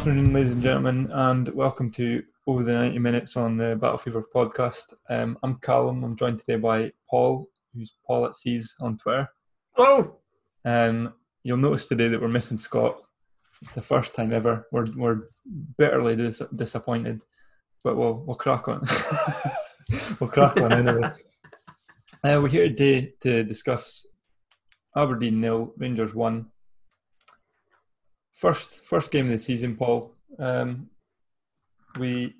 afternoon, ladies and gentlemen, and welcome to Over the 90 Minutes on the Battle Fever podcast. Um, I'm Callum. I'm joined today by Paul, who's Paul at Seas on Twitter. Hello. Um, you'll notice today that we're missing Scott. It's the first time ever. We're, we're bitterly dis- disappointed, but we'll, we'll crack on. we'll crack on anyway. Uh, we're here today to discuss Aberdeen nil, Rangers one. First, first game of the season, Paul. Um, we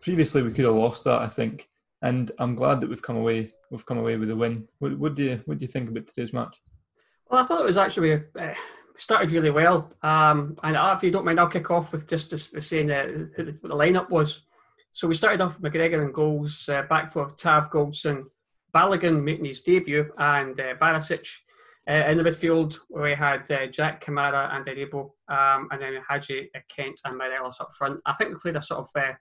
previously we could have lost that, I think, and I'm glad that we've come away. We've come away with a win. What, what do you what do you think about today's match? Well, I thought it was actually uh, started really well. Um, and if you don't mind, I'll kick off with just, just saying uh, who the, what the lineup was. So we started off with McGregor and goals, uh, back for Tav Goldson, Balogun making his debut, and uh, Barisic. Uh, in the midfield, we had uh, Jack Kamara and Aribo, um, and then Hagi uh, Kent and Morelos up front. I think we played a sort of uh,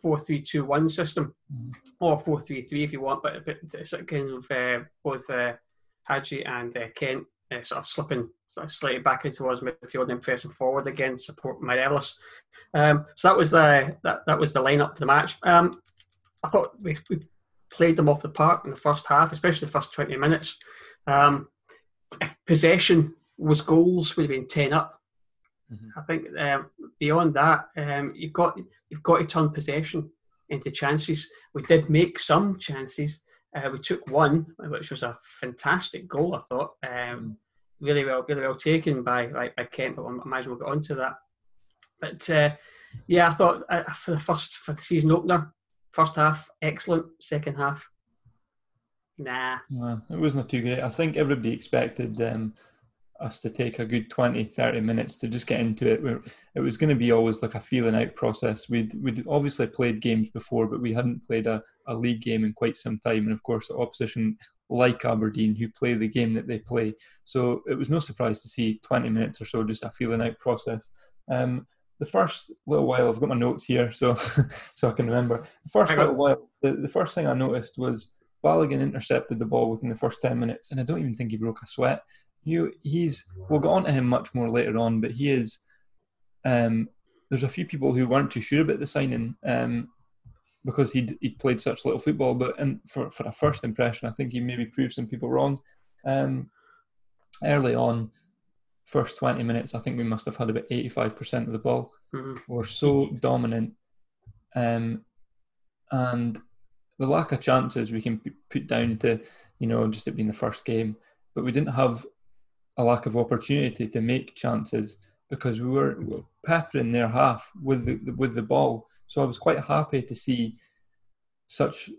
4 3 2 1 system, Mm. or 4 3 3 if you want, but, but it's kind of uh, both uh, Hagi and uh, Kent uh, sort of slipping sort of slightly back into us midfield and pressing forward again, support Morelos. Um, so that was the that, that was the lineup for the match. Um, I thought we, we played them off the park in the first half, especially the first 20 minutes. Um, if possession was goals, we'd have been 10 up. Mhm. I think um, beyond that, um, you've got you've got to turn possession into chances. We did make some chances. Uh, we took one, which was a fantastic goal. I thought um, really well, really well taken by by, by Kent. But I might as well get onto that. But uh, yeah, I thought uh, for the first for the season opener, first half excellent. Second half, nah. Uh, it wasn't too great. I think everybody expected um, us to take a good 20, 30 minutes to just get into it. We're, it was going to be always like a feeling out process. We'd, we'd obviously played games before, but we hadn't played a, a league game in quite some time. And of course, the opposition like Aberdeen who play the game that they play. So it was no surprise to see 20 minutes or so just a feeling out process. Um, the first little while, I've got my notes here, so so I can remember. The first little while, the, the first thing I noticed was Balogun intercepted the ball within the first ten minutes, and I don't even think he broke a sweat. You, he's we'll get on to him much more later on, but he is. Um, there's a few people who weren't too sure about the signing um, because he'd he'd played such little football, but and for for a first impression, I think he maybe proved some people wrong. Um, early on, first 20 minutes, I think we must have had about 85% of the ball. Mm-hmm. We're so dominant. Um, and the lack of chances we can put down to, you know, just it being the first game. But we didn't have a lack of opportunity to make chances because we were, peppering their half with the, with the ball. So I was quite happy to see such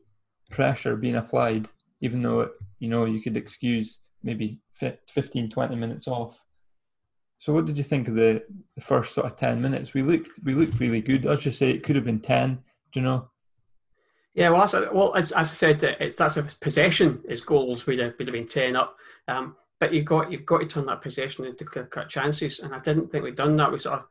pressure being applied, even though, it, you know, you could excuse maybe 15, 20 minutes off. So, what did you think of the, the first sort of ten minutes? We looked we looked really good. As you say, it could have been ten. Do you know? Yeah, well, as, well as, as I said, it's that's a possession. His goals would have, would have been ten up, um, but you've got you've got to turn that possession into clear cut chances, and I didn't think we'd done that. We sort of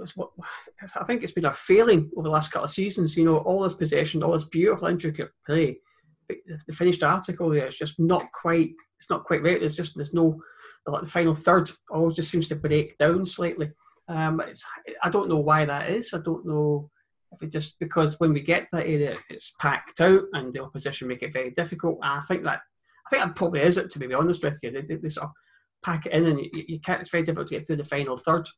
I think it's been a failing over the last couple of seasons. You know, all this possession, all this beautiful intricate play, but the finished article there is just not quite. It's not quite right. There's just there's no like the final third always just seems to break down slightly. Um, I don't know why that is. I don't know if it just because when we get to that area, it's packed out and the opposition make it very difficult. And I think that I think that probably is it. To be honest with you, they, they, they sort of pack it in and you, you, can't. It's very difficult to get through the final third.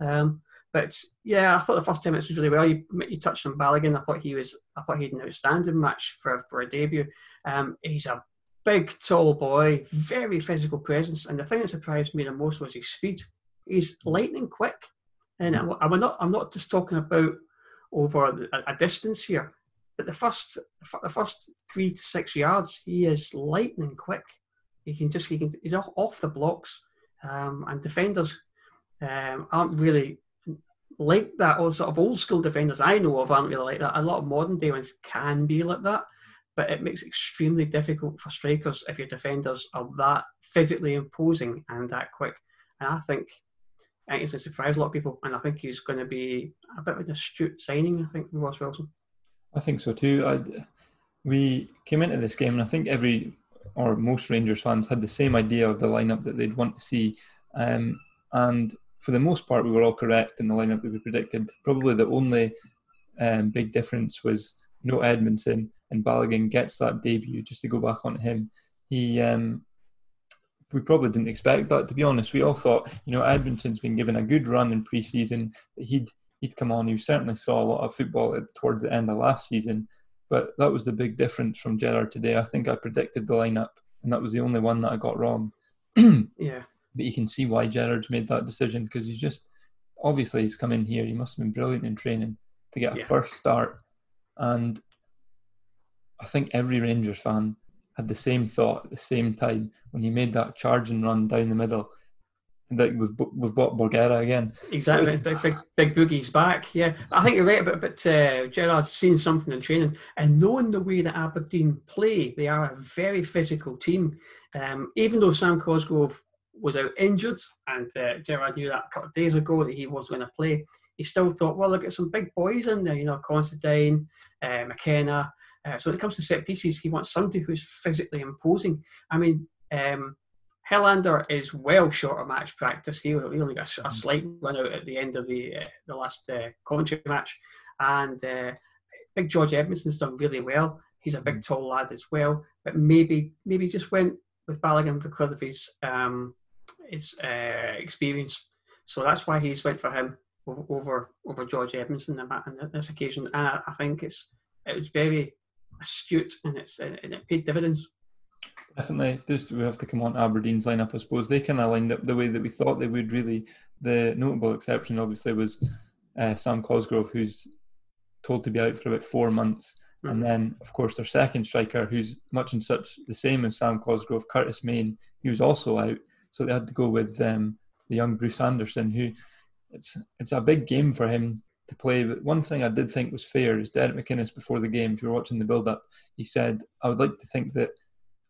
Um, but yeah, I thought the first ten minutes was really well. You, you touched on Balogun. I thought he was. I thought he had an outstanding match for for a debut. Um, he's a big, tall boy, very physical presence. And the thing that surprised me the most was his speed. He's lightning quick. And I'm, I'm not, I'm not just talking about over a, a, distance here, but the first, the first three to six yards, he is lightning quick. He can just, he can, he's off, the blocks. Um, and defenders um, aren't really like that, or sort of old school defenders I know of aren't really like that. A lot of modern day ones can be like that but it makes it extremely difficult for strikers if your defenders are that physically imposing and that quick. And I think I think it's going to surprise a lot of people, and I think he's going to be a bit of an astute signing. I think for Ross Wilson. I think so too. I, we came into this game, and I think every or most Rangers fans had the same idea of the lineup that they'd want to see, um, and for the most part, we were all correct in the lineup that we predicted. Probably the only um, big difference was no Edmundson and Balogun gets that debut, just to go back on him, he um, we probably didn't expect that to be honest. We all thought, you know, Edmundson's been given a good run in pre-season. He'd he'd come on. He certainly saw a lot of football towards the end of last season, but that was the big difference from Gerrard today. I think I predicted the lineup, and that was the only one that I got wrong. yeah, but you can see why Gerrard's made that decision because he's just obviously he's come in here. He must have been brilliant in training to get a yeah. first start, and I think every Rangers fan had the same thought at the same time when he made that charging run down the middle. Like we've we've bought Bougherra again. Exactly, big, big big boogie's back. Yeah, I think you're right about but uh, Gerrard's seen something in training and knowing the way that Aberdeen play, they are a very physical team. Um, even though Sam Cosgrove was out injured, and uh, Gerrard knew that a couple of days ago that he was going to play, he still thought, well, look at some big boys in there, you know, Considine, uh, McKenna. Uh, so when it comes to set pieces, he wants somebody who's physically imposing. I mean, um, Helander is well short of match practice. here. He only got a, a slight run out at the end of the uh, the last uh, Coventry match, and uh, Big George Edmundson's done really well. He's a big, mm. tall lad as well, but maybe maybe just went with Balogun because of his um, his uh, experience. So that's why he's went for him over over George Edmundson on this occasion. And I, I think it's it was very astute and it's and it paid dividends. Definitely, just we have to come on to Aberdeen's lineup. I suppose they kind of lined up the way that we thought they would. Really, the notable exception obviously was uh, Sam Cosgrove, who's told to be out for about four months, mm-hmm. and then of course their second striker, who's much and such the same as Sam Cosgrove, Curtis Main, he was also out. So they had to go with um, the young Bruce Anderson, who it's it's a big game for him to play. But one thing I did think was fair is Derek McInnes before the game, if you were watching the build up, he said, I would like to think that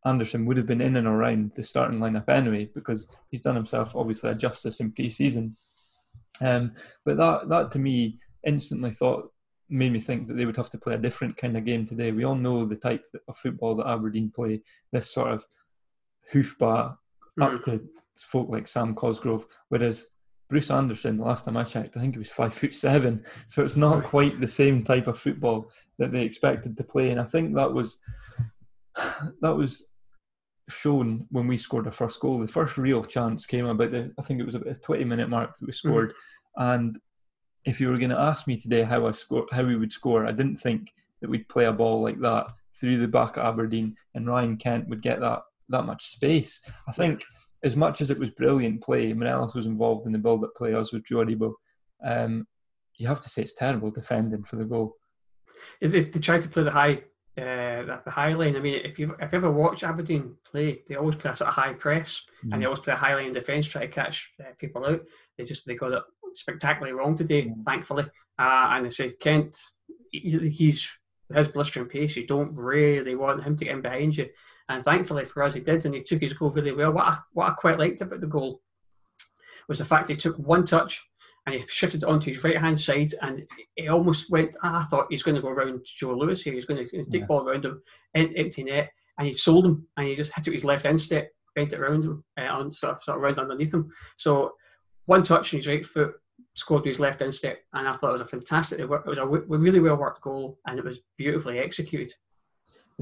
Anderson would have been in and around the starting lineup anyway, because he's done himself obviously a justice in pre season. Um, but that that to me instantly thought made me think that they would have to play a different kind of game today. We all know the type of football that Aberdeen play. This sort of hoofball mm. up to folk like Sam Cosgrove, whereas Bruce Anderson, the last time I checked, I think he was five foot seven. So it's not quite the same type of football that they expected to play. And I think that was that was shown when we scored our first goal. The first real chance came about the I think it was about the twenty minute mark that we scored. Mm-hmm. And if you were going to ask me today how I score how we would score, I didn't think that we'd play a ball like that through the back of Aberdeen and Ryan Kent would get that that much space. I think as much as it was brilliant play, Morelos was involved in the build-up play, as was Joe Aribo. Um, you have to say it's terrible defending for the goal. They, they tried to play the high, uh, the high line. I mean, if you if you ever watch Aberdeen play, they always play a sort of high press, mm. and they always play a high line defence, try to catch uh, people out. They just they got it spectacularly wrong today, mm. thankfully. Uh, and they say Kent, he's his blistering pace. You don't really want him to get in behind you. And thankfully for us, he did, and he took his goal really well. What I, what I quite liked about the goal was the fact he took one touch and he shifted it onto his right hand side, and he almost went. Ah, I thought he's going to go around Joe Lewis here. He's going to take yeah. ball around him, empty net, and he sold him, and he just hit it with his left instep, bent it around him, uh, on sort of, sort of around underneath him. So one touch on his right foot, scored with his left instep, and I thought it was a fantastic. It was a really well worked goal, and it was beautifully executed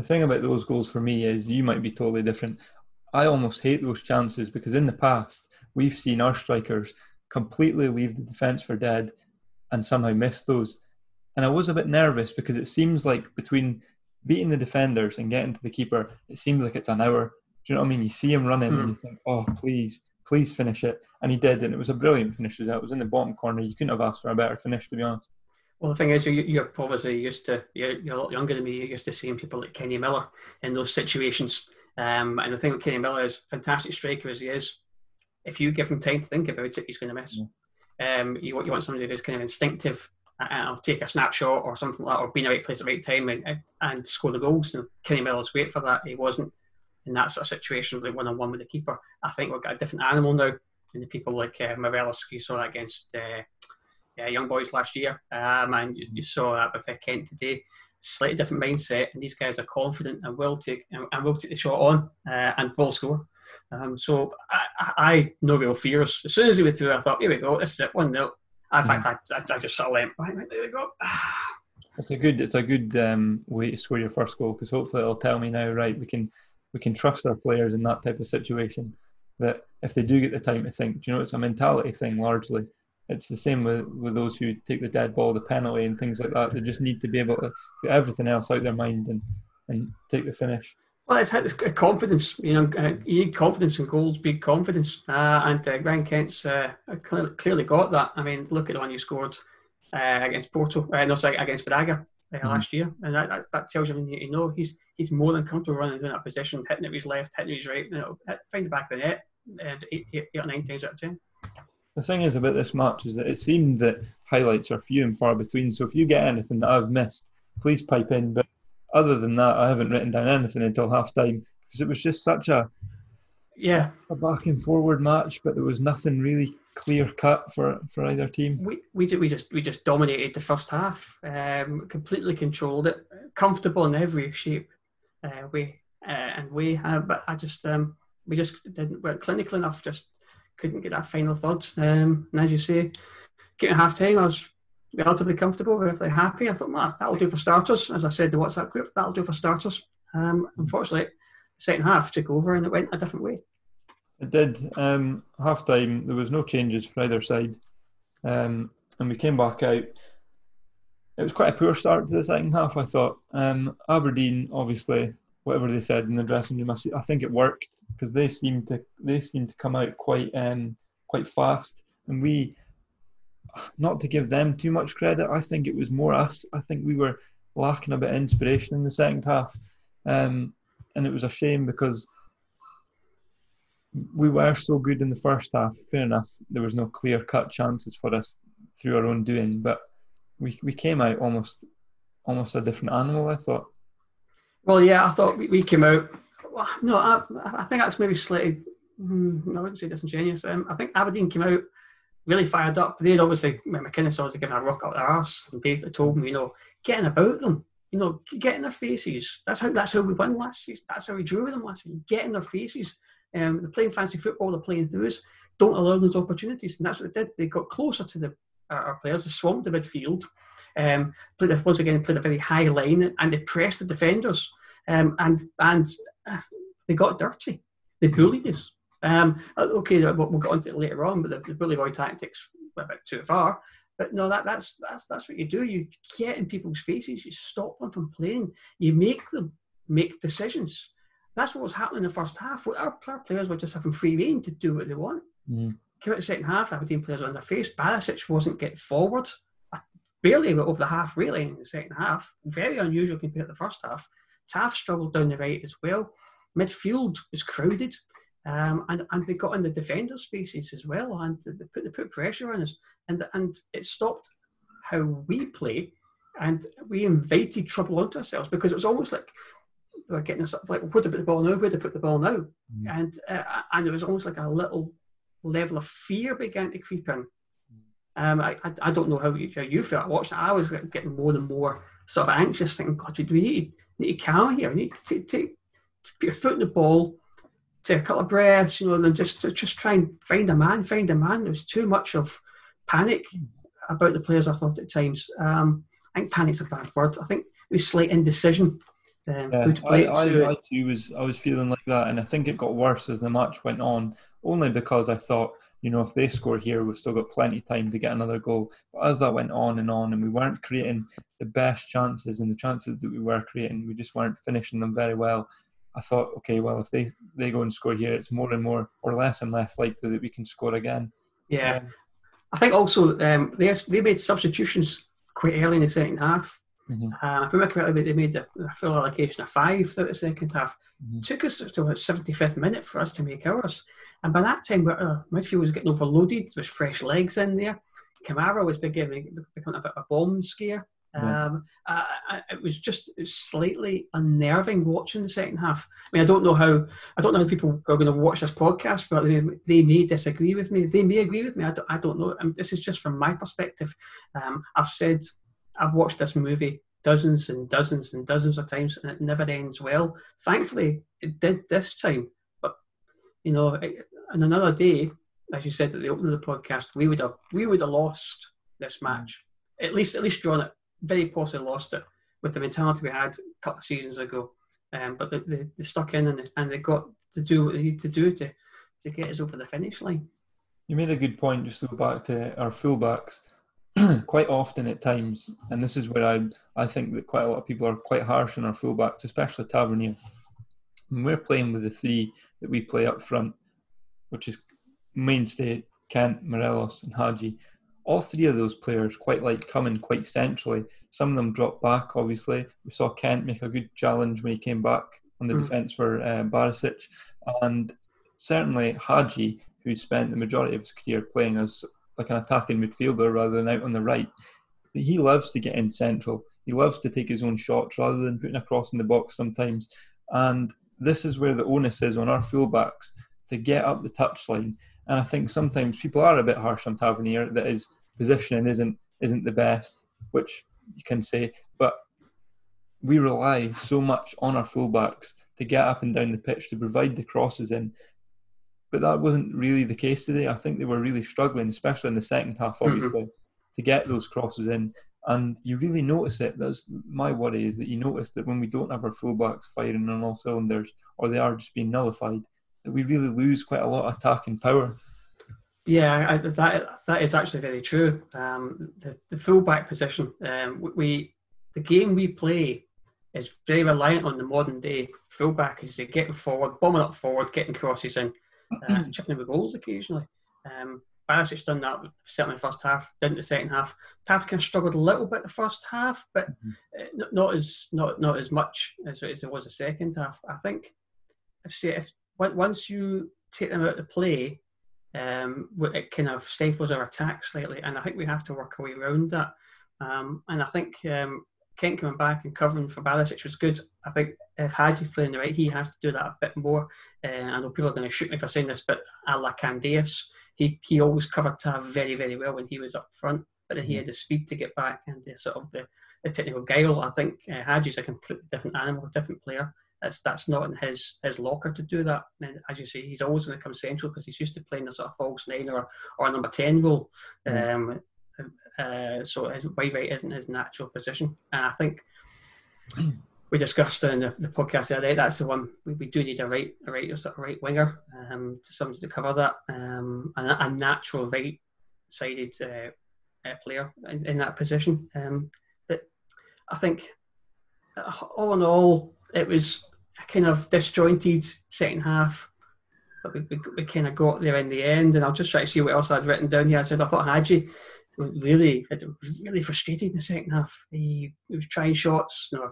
the thing about those goals for me is you might be totally different. I almost hate those chances because in the past we've seen our strikers completely leave the defence for dead and somehow miss those. And I was a bit nervous because it seems like between beating the defenders and getting to the keeper, it seems like it's an hour. Do you know what I mean? You see him running and you hmm. think, oh, please, please finish it. And he did, and it was a brilliant finish. It was in the bottom corner. You couldn't have asked for a better finish, to be honest. Well, the thing is, you're obviously used to, you're, you're a lot younger than me, you're used to seeing people like Kenny Miller in those situations. Um, and the thing with Kenny Miller is, fantastic striker as he is, if you give him time to think about it, he's going to miss. Yeah. Um, you, you want somebody who's kind of instinctive and I'll take a snapshot or something like that, or be in the right place at the right time and, and score the goals. And Kenny Miller's great for that. He wasn't in that sort of situation, like one on one with the keeper. I think we've got a different animal now. And the people like uh, you saw that against uh, uh, young boys last year, um, and you, you, saw that with Kent today. Slightly different mindset, and these guys are confident and will take and, and will take the shot on uh, and will score. Um, so I, I, no real fears. As soon as he went through, I thought, here we go, this is it, one 0 In fact. I, I, I, just sort of went, right, there we go. It's a good, it's a good um, way to score your first goal because hopefully it'll tell me now, right, we can we can trust our players in that type of situation. That if they do get the time to think, do you know, it's a mentality thing largely it's the same with, with those who take the dead ball, the penalty, and things like that. They just need to be able to put everything else out of their mind and, and take the finish. Well, it's, it's confidence. You know, uh, you need confidence in goals, big confidence. Uh, and uh, Ryan Kent's uh, clearly, clearly, got that. I mean, look at the one you scored uh, against Porto, uh, no, sorry, against Braga uh, mm-hmm. last year, and that, that, that tells you you know. He's he's more than comfortable running in that position, hitting it with his left, hitting it with his right, you know, find the back of the net, and eight, eight, eight or nine times out of ten the thing is about this match is that it seemed that highlights are few and far between. So if you get anything that I've missed, please pipe in. But other than that, I haven't written down anything until half time because it was just such a yeah a back and forward match, but there was nothing really clear cut for for either team. We we did we just we just dominated the first half, um, completely controlled it, comfortable in every shape uh, way uh, and we, Uh, but I just um, we just didn't weren't clinical enough. Just couldn't get that final third. Um, and as you say, getting half time, I was relatively comfortable, relatively happy. I thought, well, that'll do for starters. As I said, the WhatsApp group, that'll do for starters. Um, unfortunately, the second half took over and it went a different way. It did. Um, half time, there was no changes for either side. Um, and we came back out. It was quite a poor start to the second half, I thought. Um, Aberdeen, obviously, whatever they said in the dressing room. I think it worked because they seemed to they seemed to come out quite um, quite fast, and we, not to give them too much credit, I think it was more us. I think we were lacking a bit of inspiration in the second half, um, and it was a shame because we were so good in the first half. Fair enough, there was no clear cut chances for us through our own doing, but we we came out almost almost a different animal. I thought. Well, yeah, I thought we, came out. No, I, I think that's maybe slightly. Hmm, I wouldn't say disingenuous. Um, I think Aberdeen came out really fired up. They'd obviously, McInnes obviously given a rock out their arse and basically told them, you know, getting about them, you know, get in their faces. That's how that's how we won last season. That's how we drew them last season. Get in their faces. Um, they're playing fancy football. They're playing through us. Don't allow those opportunities, and that's what they did. They got closer to the our players. They swamped the midfield. Um, played a, once again played a very high line, and they pressed the defenders. Um, and and uh, they got dirty. They bullied us. Um, uh, okay, we'll, we'll get onto it later on, but the, the bully boy tactics went a bit too far. But no, that, that's that's that's what you do. You get in people's faces. You stop them from playing. You make them make decisions. That's what was happening in the first half. Our, our players were just having free reign to do what they want. Mm. Came out the second half, Aberdeen players on their face. Barisic wasn't getting forward. Barely got over the half, really, in the second half. Very unusual compared to the first half. Tav struggled down the right as well. Midfield was crowded. Um, and, and they got in the defenders' faces as well, and they put, they put pressure on us, and and it stopped how we play, and we invited trouble onto ourselves because it was almost like they were getting sort of like, where to put the ball now, where to put the ball now, mm. and uh, and it was almost like a little level of fear began to creep in. Um, I, I, I don't know how you, how you felt. I watched it. I was getting more and more sort of anxious, thinking, God, we need, need to calm here? We need to take, put your foot in the ball, take a couple of breaths, you know, and just just try and find a man, find a man. There was too much of panic about the players. I thought at times. Um, I think panic's a bad word. I think it was slight indecision. Um, yeah, I, I, I, too was I was feeling like that, and I think it got worse as the match went on. Only because I thought, you know, if they score here, we've still got plenty of time to get another goal. But as that went on and on, and we weren't creating the best chances, and the chances that we were creating, we just weren't finishing them very well. I thought, okay, well, if they, they go and score here, it's more and more or less and less likely that we can score again. Yeah. Um, I think also um, they, they made substitutions quite early in the second half. Mm-hmm. Uh, if I remember correctly, they made the, full allocation of five throughout the second half. Mm-hmm. Took us to the 75th minute for us to make ours. And by that time, our midfield was getting overloaded. There was fresh legs in there. Kamara was becoming, becoming a bit of a bomb scare. Um, I, I, it was just slightly unnerving watching the second half. I mean, I don't know how I don't know how people are going to watch this podcast, but they, they may disagree with me. They may agree with me. I don't, I don't know. I mean, this is just from my perspective. Um, I've said I've watched this movie dozens and dozens and dozens of times, and it never ends well. Thankfully, it did this time. But you know, on another day, as you said at the opening of the podcast, we would have we would have lost this match. At least at least drawn it very possibly lost it with the mentality we had a couple of seasons ago. Um, but they, they, they, stuck in and they, and they got to do what they need to do to, to get us over the finish line. You made a good point just to go back to our fullbacks. quite often at times, and this is where I, I think that quite a lot of people are quite harsh on our fullbacks, especially Tavernier. When we're playing with the three that we play up front, which is mainstay Kent, Morelos, and Hagi, all three of those players quite like coming quite centrally. Some of them drop back, obviously. We saw Kent make a good challenge when he came back on the mm. defence for uh, Barisic. And certainly Hagi, who spent the majority of his career playing as like an attacking midfielder rather than out on the right, he loves to get in central. He loves to take his own shots rather than putting a cross in the box sometimes. And this is where the onus is on our fullbacks to get up the touchline and I think sometimes people are a bit harsh on Tavernier that his positioning isn't isn't the best, which you can say. But we rely so much on our fullbacks to get up and down the pitch to provide the crosses in. But that wasn't really the case today. I think they were really struggling, especially in the second half, mm-hmm. obviously, mm-hmm. to get those crosses in. And you really notice it. That's my worry is that you notice that when we don't have our fullbacks firing on all cylinders, or they are just being nullified, that we really lose quite a lot of attacking power. Yeah, I, that that is actually very true. Um, the, the fullback position, um, we the game we play is very reliant on the modern day fullback. Is getting forward, bombing up forward, getting crosses in, uh, chipping in with goals occasionally. Um, Barisic done that certainly the first half. Didn't the second half. Tav kind of struggled a little bit the first half, but mm-hmm. not as not not as much as, as it was the second half. I think. I say if once you take them out of play, um, it kind of stifles our attack slightly, and I think we have to work our way around that. Um, and I think um, Kent coming back and covering for Barisic was good. I think if Hagi's playing the right, he has to do that a bit more. Uh, I know people are going to shoot me for saying this, but a la he he always covered Tav very very well when he was up front, but then he had the speed to get back and the sort of the, the technical guile. I think uh, Hagi's a completely different animal, different player. That's that's not in his his locker to do that. And as you say, he's always going to come central because he's used to playing a sort of false nine or or a number ten role. Um, uh, so his wide right isn't his natural position, and I think we discussed in the, the podcast the other day. That's the one we, we do need a right a right of right winger, um, to somebody to cover that, um, and a, a natural right sided uh, uh, player in, in that position. Um, but I think uh, all in all, it was a kind of disjointed second half. But we, we, we kind of got there in the end, and I'll just try to see what else I'd written down here. I said I thought Hagi really, really frustrated in the second half. He, he was trying shots, you know,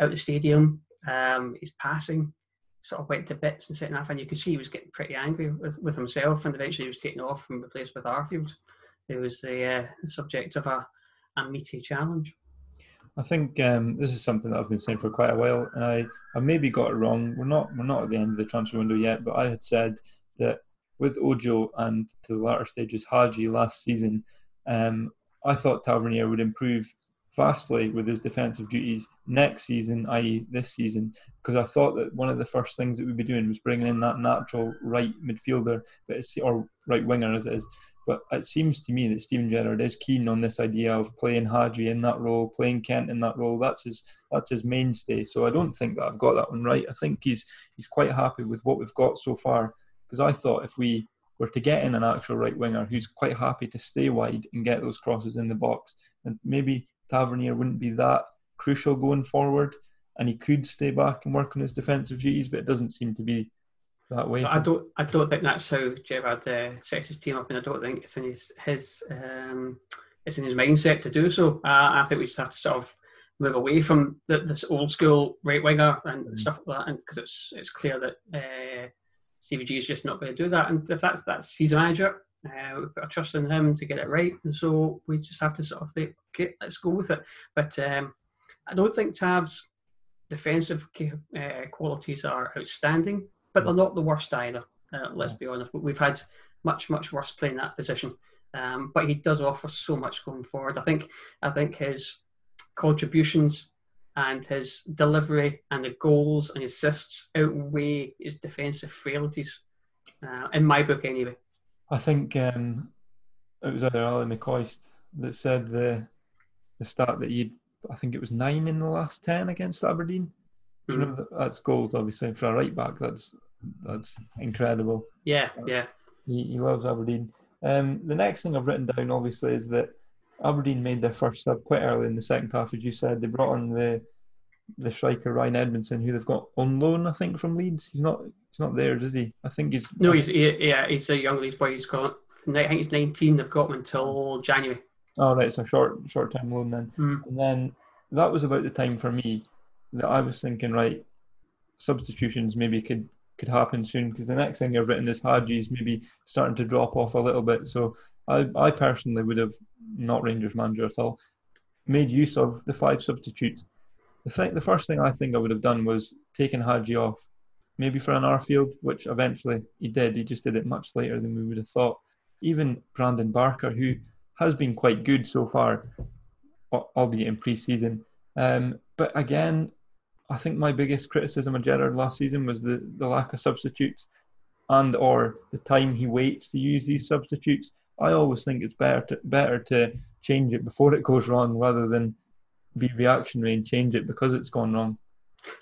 out the stadium. Um, his passing sort of went to bits in the second half, and you could see he was getting pretty angry with, with himself. And eventually, he was taken off and replaced with Arfield, who was the, uh, subject of a, a meaty challenge. I think um, this is something that I've been saying for quite a while, and I, I maybe got it wrong. We're not we're not at the end of the transfer window yet, but I had said that with Ojo and to the latter stages Hagi last season, um, I thought Tavernier would improve vastly with his defensive duties next season, i.e., this season, because I thought that one of the first things that we'd be doing was bringing in that natural right midfielder, but or right winger as it is. But it seems to me that Steven Gerrard is keen on this idea of playing Hagi in that role, playing Kent in that role. That's his that's his mainstay. So I don't think that I've got that one right. I think he's he's quite happy with what we've got so far. Because I thought if we were to get in an actual right winger who's quite happy to stay wide and get those crosses in the box, and maybe Tavernier wouldn't be that crucial going forward, and he could stay back and work on his defensive duties. But it doesn't seem to be that way. I don't. I don't think that's how Gerrard uh, sets his team up, and I don't think it's in his his um, it's in his mindset to do so. Uh, I think we just have to sort of move away from the, this old school right winger and mm. stuff like that, and because it's it's clear that uh, Stevie G is just not going to do that. And if that's that's he's a manager, uh, we put our trust in him to get it right, and so we just have to sort of think, okay, let's go with it. But um, I don't think Tav's defensive uh, qualities are outstanding but they're not the worst either. Uh, let's be honest. We've had much, much worse playing that position. Um, but he does offer so much going forward. I think, I think his contributions and his delivery and the goals and assists outweigh his defensive frailties. Uh, in my book, anyway. I think um, it was either Ali McCoist that said the the start that he, I think it was nine in the last ten against Aberdeen. You know, Mm-hmm. that's goals obviously for a right back. That's that's incredible. Yeah, yeah. He, he loves Aberdeen. Um, the next thing I've written down obviously is that Aberdeen made their first sub quite early in the second half, as you said. They brought on the the striker Ryan Edmondson, who they've got on loan, I think, from Leeds. He's not he's not there, is he? I think he's No, he's he, yeah, he's a young Leeds boy. He's got I think he's 19. They've got him until January. Oh right, it's a short short term loan then. Mm. And then that was about the time for me that I was thinking, right, substitutions maybe could could happen soon because the next thing I've written is Hagi's maybe starting to drop off a little bit. So I, I personally would have not Rangers manager at all made use of the five substitutes. The thing, the first thing I think I would have done was taken Hagi off, maybe for an Arfield, which eventually he did. He just did it much later than we would have thought. Even Brandon Barker, who has been quite good so far, albeit in pre-season. Um, but again, I think my biggest criticism of Gerrard last season was the, the lack of substitutes and or the time he waits to use these substitutes. I always think it's better to, better to change it before it goes wrong rather than be reactionary and change it because it's gone wrong.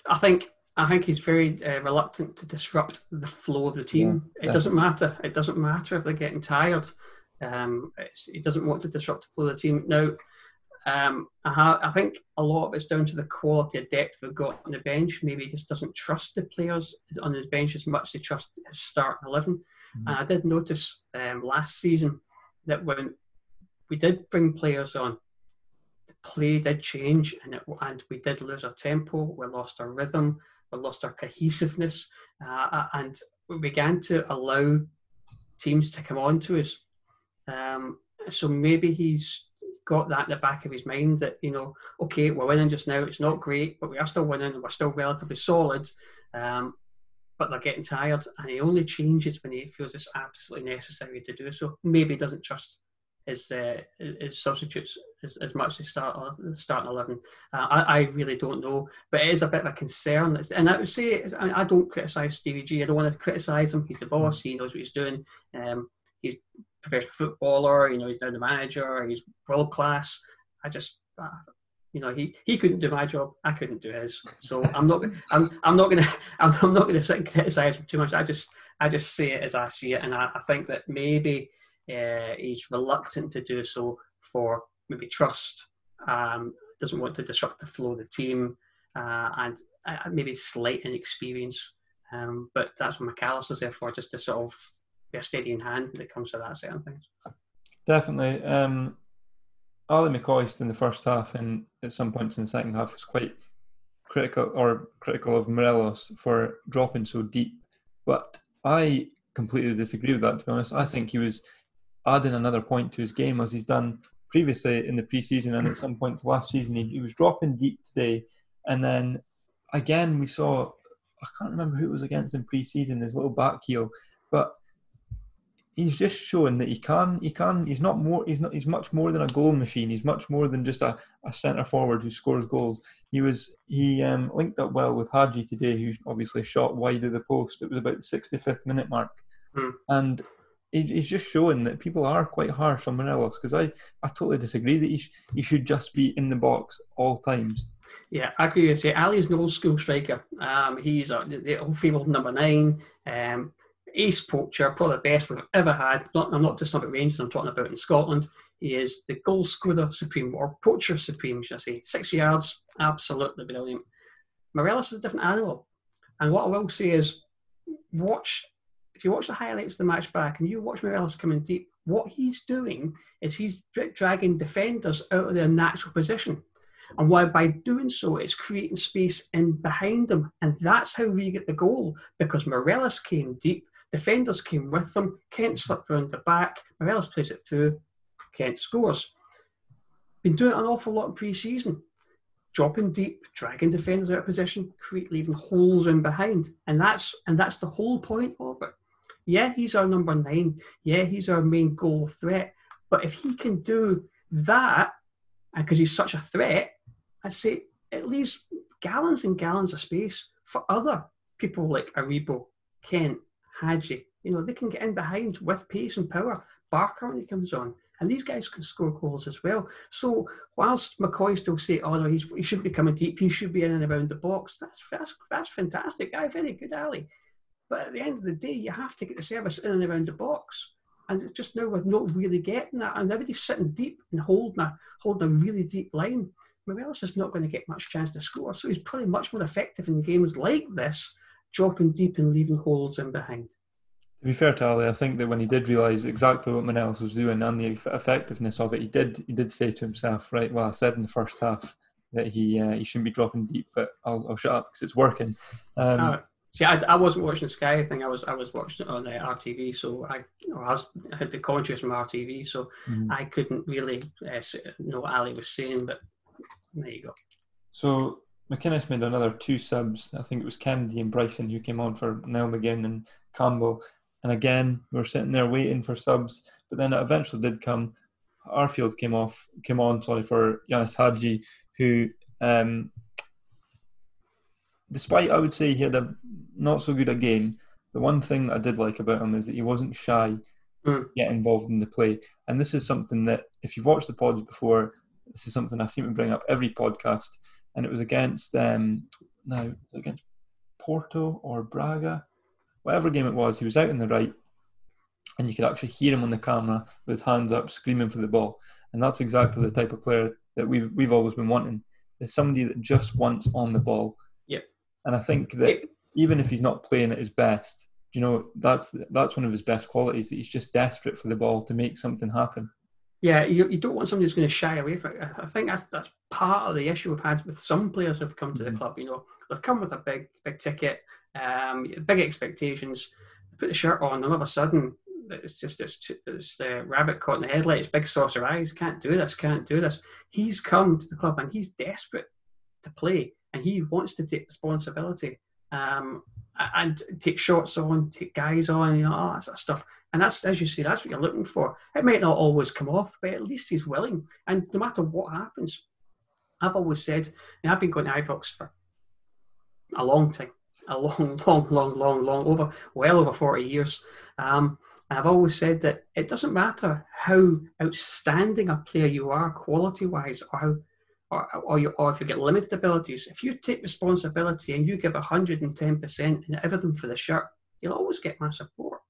I think I think he's very uh, reluctant to disrupt the flow of the team. Yeah, it doesn't matter. It doesn't matter if they're getting tired. Um, he doesn't want to disrupt the flow of the team. Now, um, I, ha- I, think a lot of it's down to the quality of depth they've got on the bench. Maybe he just doesn't trust the players on his bench as much as he trusts his starting 11. Mm-hmm. And I did notice um, last season that when we did bring players on, the play did change and, it, and we did lose our tempo, we lost our rhythm, we lost our cohesiveness, uh, and we began to allow teams to come on to us. Um, so maybe he's got that in the back of his mind that you know, okay, we're winning just now. It's not great, but we are still winning, we're still relatively solid. Um, but they're getting tired, and he only changes when he feels it's absolutely necessary to do so. Maybe he doesn't trust his uh, his substitutes as, as much as start the starting eleven. Uh, I, I really don't know, but it is a bit of a concern. And I would say I, I don't criticise Stevie G. I don't want to criticise him. He's the boss. He knows what he's doing. Um, he's a professional footballer. You know, he's now the manager. He's world class. I just uh, you know, he, he couldn't do my job. I couldn't do his. So I'm not I'm I'm not gonna I'm, I'm not gonna sit and criticise him too much. I just I just see it as I see it, and I, I think that maybe uh, he's reluctant to do so for maybe trust. Um, doesn't want to disrupt the flow of the team, uh, and uh, maybe slight inexperience. Um, but that's what McAllister's there for, just to sort of be a steadying hand when it comes to that of things. Definitely. Um, Ali McCoist in the first half and at some points in the second half was quite critical or critical of Morelos for dropping so deep. But I completely disagree with that. To be honest, I think he was adding another point to his game as he's done previously in the preseason and at some points last season. He, he was dropping deep today, and then again we saw I can't remember who it was against in preseason. His little back heel, but he's just showing that he can he can he's not more he's not he's much more than a goal machine he's much more than just a, a centre forward who scores goals he was he um, linked up well with Hagi today who's obviously shot wide of the post it was about the 65th minute mark mm. and he's just showing that people are quite harsh on Morelos because I, I totally disagree that he, sh- he should just be in the box all times. Yeah, I agree with you. Ali's an old school striker. Um, he's a, the old fabled number nine. Um, ace poacher, probably the best we've ever had. Not, I'm not just talking about Rangers, I'm talking about in Scotland. He is the goal scorer supreme, or poacher supreme, should I say. Six yards, absolutely brilliant. Morelos is a different animal. And what I will say is, watch, if you watch the highlights of the match back and you watch Morelos coming deep, what he's doing is he's dragging defenders out of their natural position. And why by doing so, it's creating space in behind them. And that's how we get the goal because Morelos came deep Defenders came with them. Kent slipped around the back. Morelos plays it through. Kent scores. Been doing an awful lot in pre-season. Dropping deep, dragging defenders out of position, create leaving holes in behind, and that's and that's the whole point of it. Yeah, he's our number nine. Yeah, he's our main goal threat. But if he can do that, because he's such a threat, I'd say at least gallons and gallons of space for other people like Aribo, Kent, Hagi. You know, they can get in behind with pace and power. Barker when he comes on. And these guys can score goals as well. So whilst McCoy still say, oh no, he's, he shouldn't be coming deep, he should be in and around the box, that's that's, that's fantastic. Aye, very good, Ali. But at the end of the day, you have to get the service in and around the box. And it's just now we're not really getting that. And everybody's sitting deep and holding a, holding a really deep line. Morelos is not going to get much chance to score. So he's probably much more effective in games like this dropping deep and leaving holes in behind. To be fair to Ali, I think that when he did realise exactly what Morelos was doing and the effectiveness of it, he did he did say to himself, right, well, I said in the first half that he uh, he shouldn't be dropping deep, but I'll, I'll shut up because it's working. Um, uh, see, I, I wasn't watching the Sky thing. I was I was watching it on uh, RTV, so I, you know, I, was, I had the commentaries from RTV, so mm-hmm. I couldn't really uh, know what Ali was saying. But there you go. So McInnes made another two subs. I think it was Kennedy and Bryson who came on for Niall McGinn and Campbell. And again, we were sitting there waiting for subs, but then it eventually did come. Arfield came off, came on, sorry, for Ianis Hagi, who, um, despite I would say he had a not so good a game, the one thing that I did like about him is that he wasn't shy mm. get involved in the play. And this is something that, if you've watched the pods before, this is something I seem to bring up every podcast and it was against um, now against Porto or Braga, whatever game it was. He was out in the right, and you could actually hear him on the camera with his hands up, screaming for the ball. And that's exactly the type of player that we've we've always been wanting. There's somebody that just wants on the ball. Yep. And I think that yep. even if he's not playing at his best, you know, that's that's one of his best qualities. That he's just desperate for the ball to make something happen. Yeah, you, you don't want somebody who's going to shy away from it. I think that's that's part of the issue we've had with some players who've come to the mm-hmm. club. You know, they've come with a big big ticket, um, big expectations, put the shirt on, and all of a sudden it's just it's, it's the rabbit caught in the headlights, big saucer eyes, can't do this, can't do this. He's come to the club and he's desperate to play, and he wants to take responsibility. Um, and take shots on, take guys on, you know, all that sort of stuff. And that's, as you say, that's what you're looking for. It might not always come off, but at least he's willing. And no matter what happens, I've always said, and I've been going to Ibrox for a long time, a long, long, long, long, long, over, well over 40 years. Um, I've always said that it doesn't matter how outstanding a player you are, quality wise, or how or, or, you, or if you get limited abilities, if you take responsibility and you give 110% and everything for the shirt, you'll always get my support.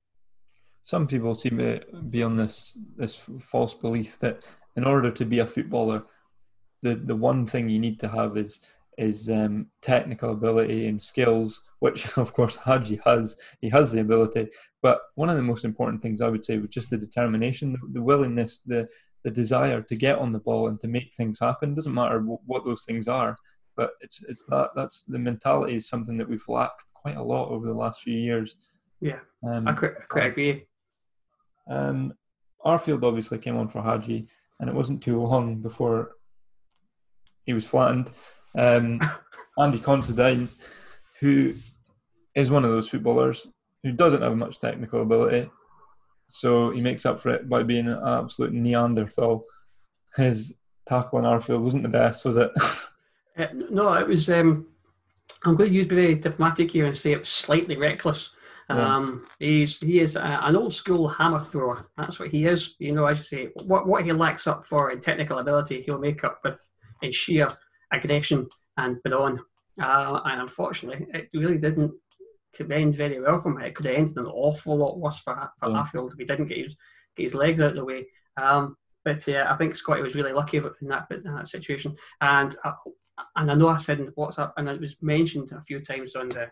Some people seem to be on this this false belief that in order to be a footballer, the, the one thing you need to have is is um, technical ability and skills, which of course Hagi has. He has the ability, but one of the most important things I would say was just the determination, the, the willingness, the the desire to get on the ball and to make things happen. Doesn't matter what those things are, but it's it's that that's the mentality is something that we've lacked quite a lot over the last few years. Yeah, um, I quite, quite agree. Um, Arfield obviously came on for Hagi, and it wasn't too long before he was flattened. Um, Andy Considine, who is one of those footballers who doesn't have much technical ability, so he makes up for it by being an absolute Neanderthal. His tackle on Arfield wasn't the best, was it? uh, no, it was. Um, I'm going to use very diplomatic here and say it was slightly reckless. Yeah. Um, he's he is a, an old school hammer thrower. That's what he is. You know, as you say, what what he lacks up for in technical ability, he'll make up with in sheer aggression and brawn. Uh, and unfortunately, it really didn't could end very well for him. It could have ended an awful lot worse for, for yeah. if he didn't get his get his legs out of the way. Um, but yeah, I think Scotty was really lucky in that in that situation. And uh, and I know I said in the WhatsApp, and it was mentioned a few times on the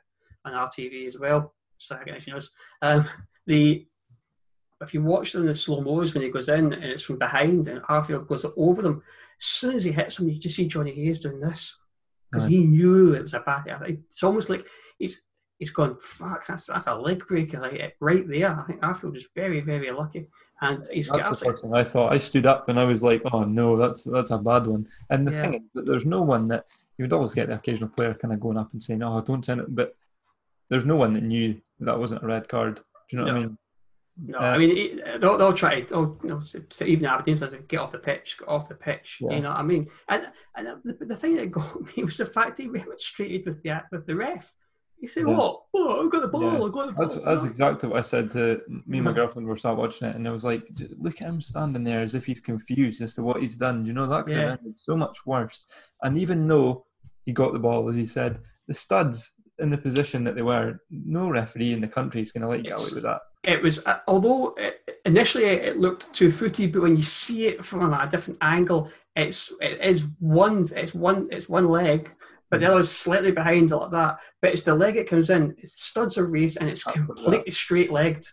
on RTV as well. So I guess you know um, the if you watch them in the slow mo's when he goes in and it's from behind and Arfield goes over them, as soon as he hits him, you just see Jonny Hayes doing this because right. he knew it was a bad. It's almost like he's he's gone, fuck, that's, that's a leg breaker like, right there. I think Arfield is very, very lucky. And he's that's the first thing I thought. I stood up and I was like, oh no, that's that's a bad one. And the yeah. thing is that there's no one that you would always get the occasional player kind of going up and saying, oh, don't send it. But there's no one that knew that wasn't a red card. Do you know no. what I mean? No, uh, I mean they'll, they'll try to they'll, you know, so even Aberdeen fans get off the pitch, get off the pitch. Yeah. You know, what I mean, and and the, the thing that got me was the fact that he went straight with the with the ref. You say, yeah. what? Oh, I've got the ball. Yeah. I've got the ball. That's, that's exactly what I said to me and my girlfriend. Were start watching it, and I was like, look at him standing there as if he's confused as to what he's done. You know, that could yeah. have ended so much worse. And even though he got the ball, as he said, the studs in the position that they were, no referee in the country is going to let you get away with that. It was, uh, although it, initially it looked two footy, but when you see it from a different angle, it's it is one, it's one, it's one leg but the other is slightly behind like that. But it's the leg it comes in. Its studs are raised and it's completely straight legged.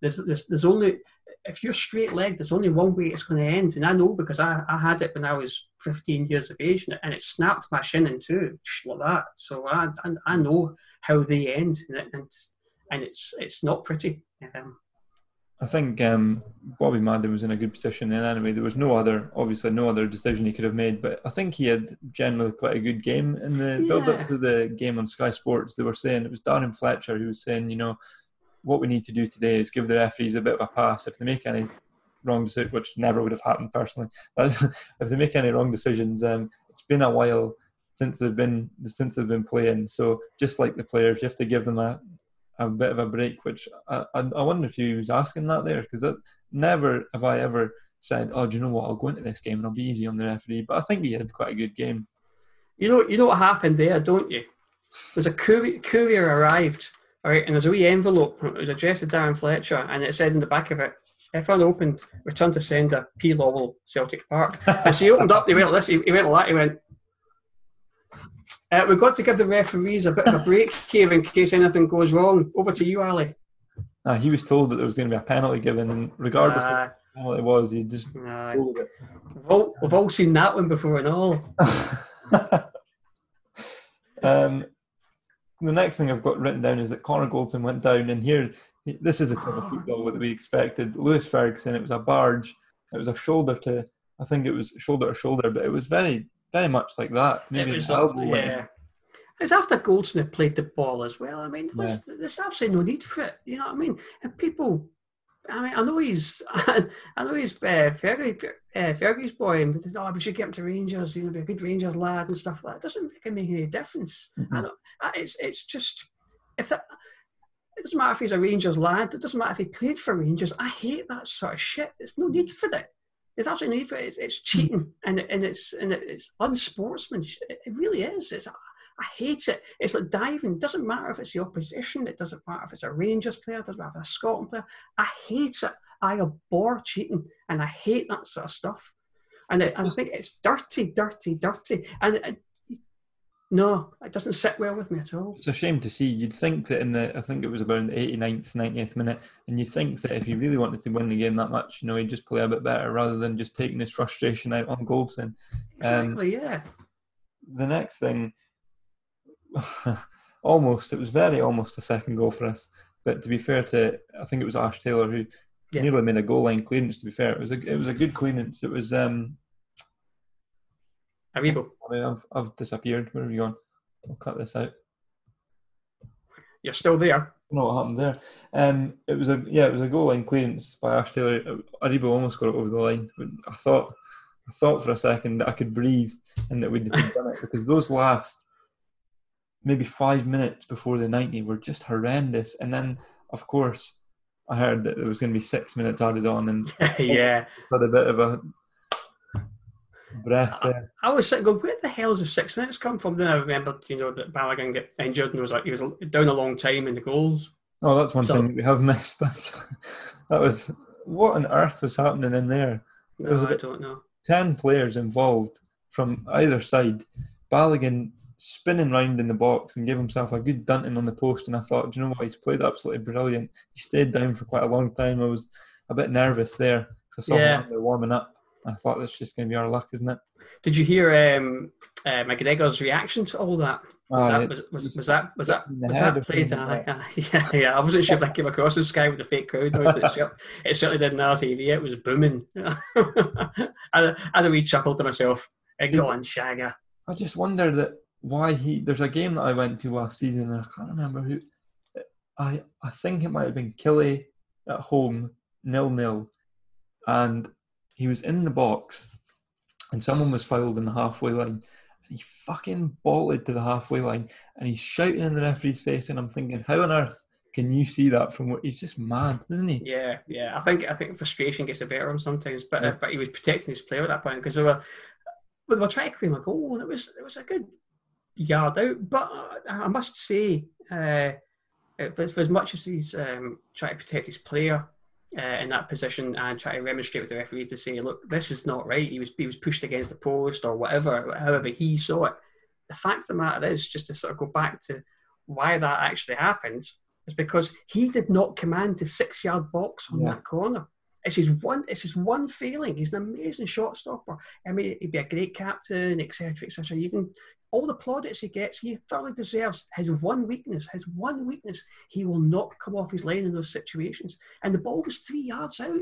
There's, there's there's only if you're straight legged, there's only one way it's going to end, and I know because I, I had it when I was 15 years of age, and it snapped my shin in two like that. So I I, I know how they end, and, it, and and it's it's not pretty. Um, I think um, Bobby Madden was in a good position. And anyway, there was no other, obviously, no other decision he could have made. But I think he had generally quite a good game in the yeah. build up to the game on Sky Sports. They were saying it was Darren Fletcher who was saying, you know, what we need to do today is give the referees a bit of a pass if they make any wrong decisions, which never would have happened personally. But if they make any wrong decisions, um, it's been a while since they've been since they've been playing. So just like the players, you have to give them a a bit of a break, which I, I wonder if he was asking that there because never have I ever said, "Oh, do you know what? I'll go into this game and I'll be easy on the referee." But I think he had quite a good game. You know, you know what happened there, don't you? There's a courier, courier arrived, all right, and there's a wee envelope. It was addressed to Darren Fletcher, and it said in the back of it, "If unopened, return to sender P. Lawwell, Celtic Park." and so he opened up. He went this. He, went like that. He went, uh, we've got to give the referees a bit of a break here in case anything goes wrong. Over to you, Ally. Uh, he was told that there was going to be a penalty given, and regardless uh, of what penalty it was, he just. Uh, we've, all, we've all seen that one before and all. um, the next thing I've got written down is that Connor Goldson went down, and here, this is a type of football that we expected. Lewis Ferguson, it was a barge, it was a shoulder to, I think it was shoulder to shoulder, but it was very very much like that. Maybe it was, uh, yeah. it's after Goldson had played the ball as well. I mean, Yeah. there's, there's absolutely no need for it. You know what I mean? And people, I mean, I know he's, I know he's uh, Fergie, uh, Fergie's boy, and oh, we should get him to Rangers. You know, be a good Rangers lad and stuff like that. It doesn't make make any difference. Mm-hmm. I don't, it's it's just if that. It doesn't matter if he's a Rangers lad. It doesn't matter if he played for Rangers. I hate that sort of shit. There's no need for that. There's absolutely need for it. It's, it's hmm. cheating and and it's and it's unsportsmanship. It really is. It's I hate it. It's like diving. It doesn't matter if it's the opposition. It doesn't matter if it's a Rangers player. It doesn't matter if it's a Scotland player. I hate it. I abhor cheating, and I hate that sort of stuff. And, and I think it's dirty, dirty, dirty. And it, no, it doesn't sit well with me at all. It's a shame to see. You'd think that in the, I think it was about in the 89th, 90th minute, and you think that if he really wanted to win the game that much, you know, he'd just play a bit better rather than just taking his frustration out on Goldson. Exactly. yeah. The next thing, almost, it was very almost a second goal for us. But to be fair to, I think it was Ash Taylor who Yeah. nearly made a goal line clearance. To be fair, it was a, it was a good clearance. It was, um, Aribo, I mean, I've, I've disappeared. Where have you gone? I'll cut this out. you're still there. don't know what happened there. Um, it was a yeah, it was a goal line clearance by Ash Taylor. Aribo almost got it over the line. I thought, I thought for a second that I could breathe and that we'd have done it because those last maybe five minutes before the ninety were just horrendous. And then, of course, I heard that there was going to be six minutes added on, and yeah. had a bit of a breath there. I was sitting going, where the hell does the six minutes come from? Then I remembered, you know, that Balogun get injured and was like he was down a long time in the goals. Oh, that's one So- thing we have missed. That's that was what on earth was happening in there. There No, I don't know. 10 players involved from either side. Balogun spinning round in the box and gave himself a good dunting on the post. And I thought, do you know what? He's played absolutely brilliant. He stayed down for quite a long time. I was a bit nervous there because I saw Yeah. him warming up. I thought that's just going to be our luck, isn't it? Did you hear um, uh, McGregor's reaction to all that? Was, Ah, that, was, was, was that was that was that played? like Uh, yeah, yeah. I wasn't sure if that came across as Sky with the fake crowd noise, but it, cer- it certainly did on our TV. It was booming. I, I had a wee chuckle to myself. Eh, Go on, Shagger. I just wonder that why he. There's a game that I went to last season, and I can't remember who. I I think it might have been Killie at home, nil nil, and he was in the box, and someone was fouled in the halfway line, and he fucking bolted to the halfway line, and he's shouting in the referee's face, and I'm thinking, how on earth can you see that from what he's just mad, isn't he? Yeah, yeah. I think I think frustration gets the better of him sometimes, but uh, but he was protecting his player at that point because they were well, they were trying to claim a goal, and it was it was a good yard out. But I, I must say, uh, for as much as he's um, trying to protect his player uh, in that position and try to remonstrate with the referee to say, look, this is not right. He was he was pushed against the post or whatever, however he saw it. The fact of the matter is, just to sort of go back to why that actually happened, is because he did not command the six yard box on Yeah. that corner. It's his one. It's his one failing. He's an amazing shot stopper. I mean, he'd be a great captain, etc., etc. You can all the plaudits he gets. He thoroughly deserves his one weakness. His one weakness. He will not come off his line in those situations. And the ball was three yards out,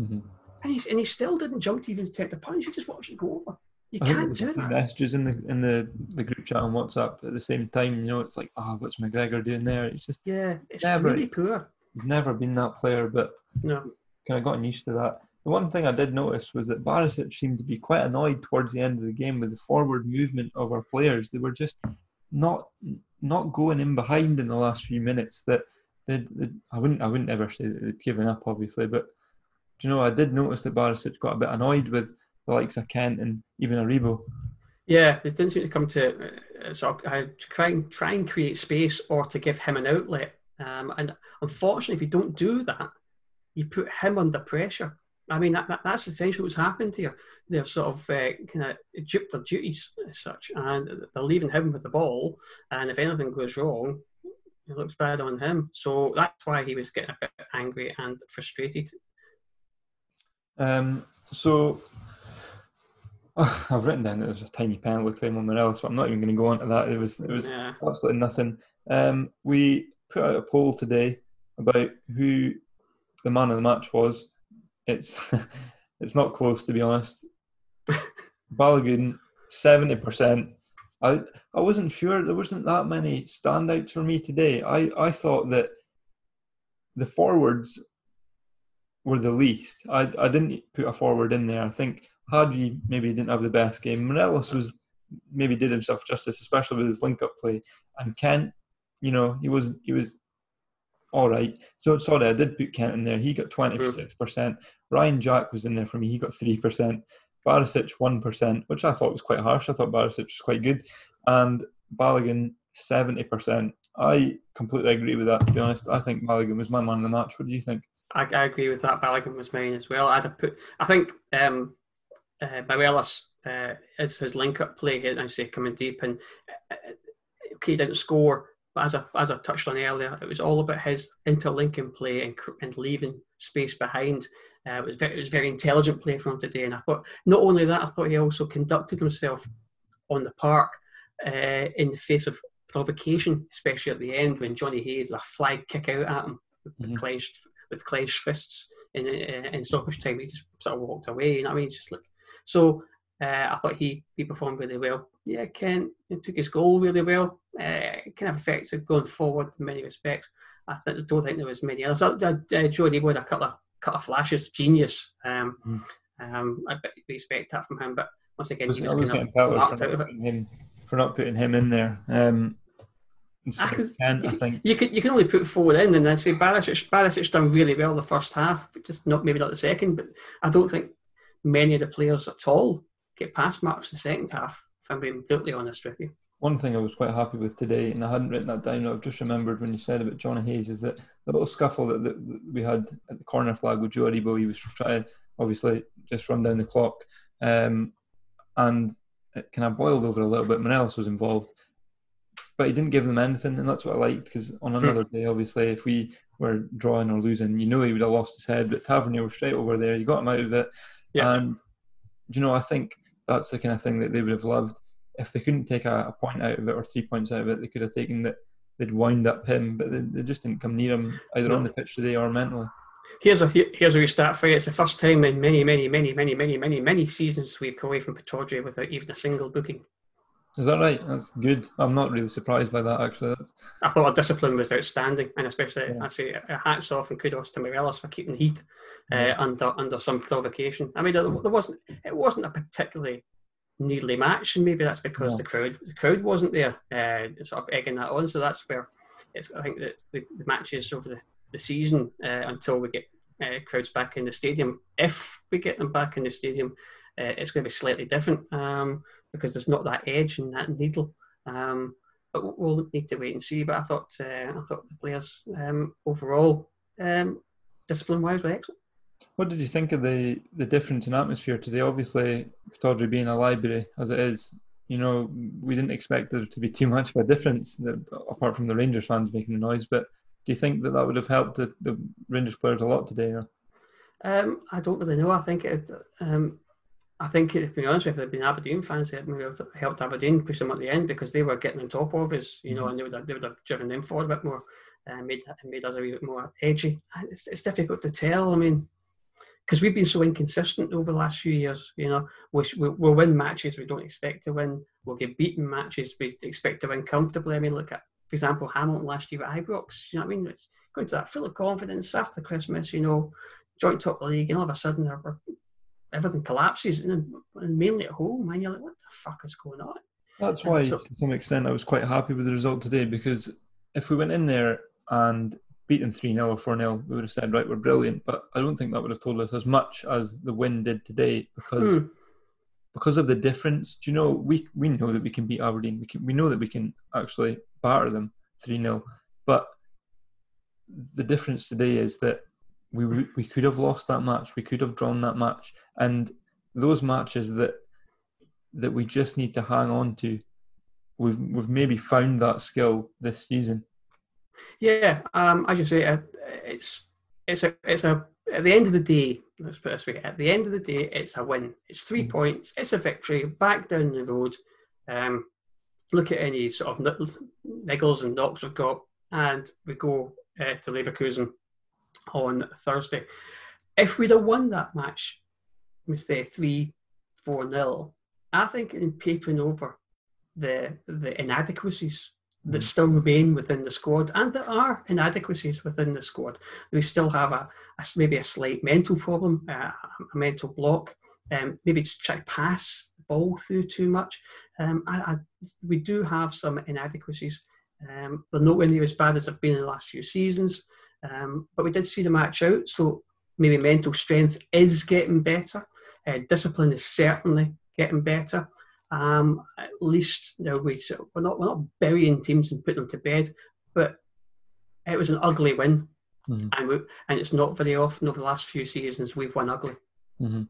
Mm-hmm. and he and he still didn't jump to even attempt a punch. You just watched it go over. You I can't do that. messages in the in the, the group chat on WhatsApp at the same time. You know, it's like, oh, what's McGregor doing there? It's just Yeah, it's Never. really poor. he's never been that player, but No, kind of gotten used to that. The one thing I did notice was that Barisic seemed to be quite annoyed towards the end of the game with the forward movement of our players. They were just not not going in behind in the last few minutes. That they, they, I wouldn't I wouldn't ever say that they'd given up, obviously, but you know I did notice that Barisic got a bit annoyed with the likes of Kent and even Aribo. Yeah, they didn't seem to come to uh, sort of uh, try and try and create space or to give him an outlet. Um, and unfortunately, if you don't do that, you put him under pressure. I mean, that, that, that's essentially what's happened here. They're sort of uh, kind of duped their duties as such, and they're leaving him with the ball. And if anything goes wrong, it looks bad on him. So that's why he was getting a bit angry and frustrated. Um, so I've written down that there was a tiny penalty claim on else, but I'm not even going to go on to that. It was it was Yeah. absolutely nothing. Um, we put out a poll today about who the man of the match was. It's it's not close to be honest. Balogun seventy percent, I I wasn't sure there wasn't that many standouts for me today. I I thought that the forwards were the least. I I didn't put a forward in there. I think Hagi maybe didn't have the best game. Morelos was maybe did himself justice, especially with his link up play. And Kent, you know, he was he was all right. So sorry, I did put Kent in there. He got twenty six percent. Ryan Jack was in there for me. He got three percent. Barisic one percent, which I thought was quite harsh. I thought Barisic was quite good, and Balogun seventy percent. I completely agree with that. To be honest, I think Balogun was my man of the match. What do you think? I, I agree with that. Balogun was mine as well. I'd put. I think um, uh, uh, is his link-up play. I say coming deep and uh, okay, he didn't score, but as I as I touched on earlier, it was all about his interlinking play and, and leaving space behind. Uh, it was very, it was very intelligent play from today, and I thought not only that, I thought he also conducted himself on the park uh, in the face of provocation, especially at the end when Jonny Hayes a flag kick out at him mm-hmm. with clenched with clenched fists in in, in stoppage time. He just sort of walked away. You know what I mean? just like so. Uh, I thought he, he performed really well. Yeah, Kent took his goal really well. Uh, kind of effective going forward in many respects. I th- don't think there was many others. Uh, uh, Joe Aribo had a couple of couple of flashes, genius. Um, mm. um, I bet we expect that from him, but once again, was, he was, was kind of out of it. Him, for not putting him in there. Um, I, could, Kent, I think you can you can only put four in, and then say Barisic Barisic's done really well the first half, but just not maybe not the second. But I don't think many of the players at all get past marks in the second half. I'm being brutally honest with you. One thing I was quite happy with today, and I hadn't written that down. I've just remembered when you said about Jonny Hayes, is that the little scuffle that, that, we had at the corner flag with Joe Aribo. He was trying, obviously, just run down the clock, um, and it kind of boiled over a little bit. Morelos was involved, but he didn't give them anything, and that's what I liked. Because on hmm. another day, obviously, if we were drawing or losing, you know he would have lost his head. But Tavernier was straight over there. You got him out of it, yeah. and you know I think that's the kind of thing that they would have loved. If they couldn't take a, a point out of it or three points out of it, they could have taken that. They'd wind up him, but they, they just didn't come near him either no. on the pitch today or mentally. Here's a here's a restart for you. It's the first time in many, many, many, many, many, many, many seasons we've come away from Pittodrie without even a single booking. Is that right? That's good. I'm not really surprised by that actually. That's... I thought our discipline was outstanding, and especially yeah. I say hats off and kudos to Morelos for keeping the heat uh, under under some provocation. I mean, there, there wasn't it wasn't a particularly needly match, and maybe that's because the crowd the crowd wasn't there, uh, sort of egging that on. So that's where it's. I think that the, the matches over the, the season uh, until we get uh, crowds back in the stadium, if we get them back in the stadium, uh, it's going to be slightly different um, because there's not that edge and that needle. Um, but we'll need to wait and see. But I thought uh, I thought the players um, overall, um, discipline wise, were excellent. What did you think of the, the difference in atmosphere today? Obviously, Pittodrie being a library as it is, you know, we didn't expect there to be too much of a difference, apart from the Rangers fans making the noise. But do you think that that would have helped the, the Rangers players a lot today? Or? Um, I don't really know. I think it. Um, I think, to be honest with you, if they'd been Aberdeen fans, it maybe helped Aberdeen push them at the end because they were getting on top of us, you know, mm-hmm. and they would have, they would have driven them forward a bit more, and uh, made made us a wee bit more edgy. It's, it's difficult to tell. I mean, because we've been so inconsistent over the last few years. You know, we, we'll win matches we don't expect to win. We'll get beaten matches we expect to win comfortably. I mean, look at, for example, Hamilton last year at Ibrox. You know what I mean? It's going to that full of confidence after Christmas. You know, joint top of the league, and all of a sudden we're, everything collapses, and, and, mainly at home, and you're like, what the fuck is going on? That's why, so, to some extent, I was quite happy with the result today because if we went in there and beat them 3 0 or 4 0, we would have said, right, we're brilliant. But I don't think that would have told us as much as the win did today because. Hmm. Because of the difference, do you know we we know that we can beat Aberdeen. We can we know that we can actually batter them three 0 But the difference today is that we we could have lost that match. We could have drawn that match, and those matches that that we just need to hang on to. We've we've maybe found that skill this season. Yeah, um, as you say, uh, it's it's a it's a at the end of the day. Let's put it this way: at the end of the day, it's a win. It's 3 mm-hmm. points. It's a victory. Back down the road. Um, look at any sort of niggles and knocks we've got, and we go uh, to Leverkusen on Thursday. If we'd have won that match, we say 3 4 nil, I think in papering over the the inadequacies that still remain within the squad, and there are inadequacies within the squad. We still have a, a maybe a slight mental problem, uh, a mental block. Um, maybe just try to pass the ball through too much. Um, I, I, we do have some inadequacies. Um, they're nowhere near as bad as they've been in the last few seasons, um, but we did see the match out. So maybe mental strength is getting better. Uh, discipline is certainly getting better. Um, at least you know, we, we're not we're not burying teams and putting them to bed, but it was an ugly win, mm-hmm. and we, and it's not very often over the last few seasons we've won ugly. Mm-hmm.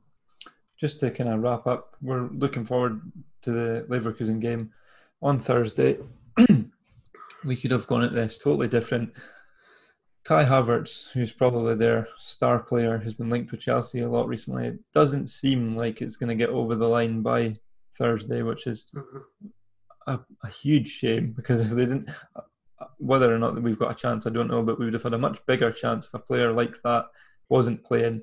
Just to kind of wrap up, we're looking forward to the Leverkusen game on Thursday. we could have gone at this totally different. Kai Havertz, who's probably their star player, has been linked with Chelsea a lot recently. It doesn't seem like it's going to get over the line by Thursday, which is mm-hmm. a, a, huge shame because if they didn't, whether or not we've got a chance, I don't know, but we would have had a much bigger chance if a player like that wasn't playing.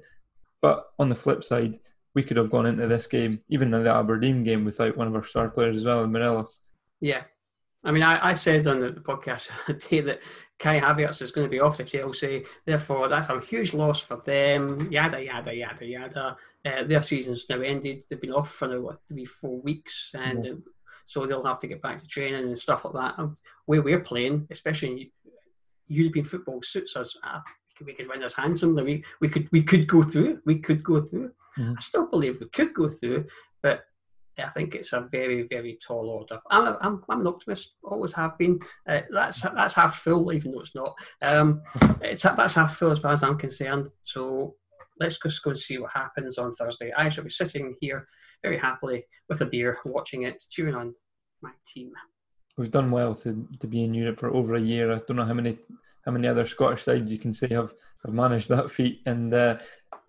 But on the flip side, we could have gone into this game, even in the Aberdeen game, without one of our star players as well, Morelos. Yeah. I mean, I, I said on the podcast today that Kai Havertz is going to be off to Chelsea. Therefore, that's a huge loss for them. Yada, yada, yada, yada. Uh, their season's now ended. They've been off for now, what, three, four weeks. And yeah. so they'll have to get back to training and stuff like that. And where we're playing, especially European football, suits us. Uh, we could win this handsomely. We, we could we could go through. We could go through. Mm-hmm. I still believe we could go through, but I think it's a very, very tall order. I'm, I'm, I'm an optimist, always have been. Uh, that's that's half full, even though it's not. Um, it's that's half full as far as I'm concerned. So let's just go and see what happens on Thursday. I shall be sitting here very happily with a beer, watching it, cheering on my team. We've done well to, to be in Europe for over a year. I don't know how many how many other Scottish sides you can say have, have managed that feat. And uh,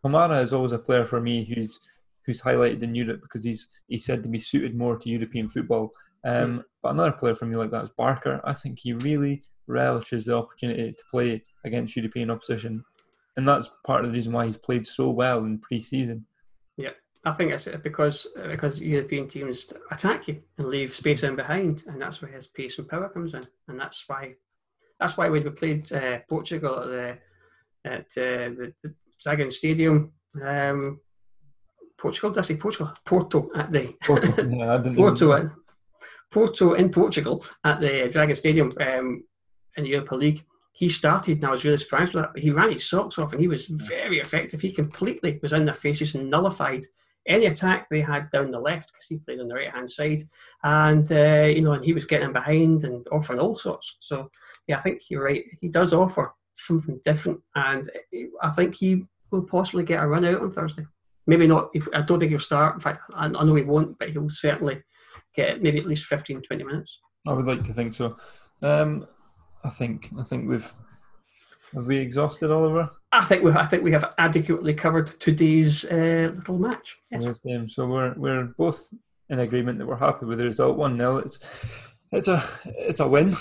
Kamara is always a player for me who's who's highlighted in Europe because he's he said to be suited more to European football. Um, but another player for me like that is Barker. I think he really relishes the opportunity to play against European opposition, and that's part of the reason why he's played so well in pre-season. Yeah, I think it's because because European teams attack you and leave space in behind, and that's where his pace and power comes in, and that's why that's why when we played uh, Portugal at the at uh, the, the Dragon Stadium. Um, Portugal. Did I say Portugal? Porto at the Porto, yeah, Porto, at, Porto in Portugal at the Dragon Stadium um, in the Europa League. He started, and I was really surprised with that. But he ran his socks off, and he was very effective. He completely was in their faces and nullified any attack they had down the left because he played on the right hand side, and uh, you know, and he was getting behind and offering all sorts. So yeah, I think you're right. He does offer something different, and I think he will possibly get a run out on Thursday maybe not. I don't think he'll start. In fact, I, know he won't, but he'll certainly get maybe at least 15, 20 minutes. I would like to think so. Um, I think I think we've have we exhausted Oliver. I think we I think we have adequately covered today's uh, little match. Yes. Game. So we're we're both in agreement that we're happy with the result. One 0 It's it's a it's a win,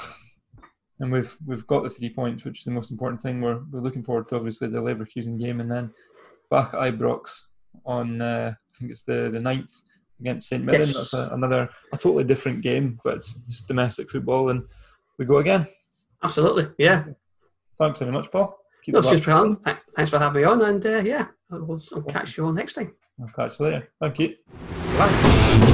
and we've we've got the three points, which is the most important thing. We're we're looking forward to obviously the Leverkusen game, and then back at Ibrox on uh, I think it's the the ninth against St Mirren. Yes. That's a, another a totally different game, but it's, it's, domestic football, and we go again. Absolutely, yeah. Thanks very much, Paul. Keep That's just for Thanks for having me on, and uh, yeah, I'll, I'll catch you all next time. I'll catch you later. Thank you. Bye.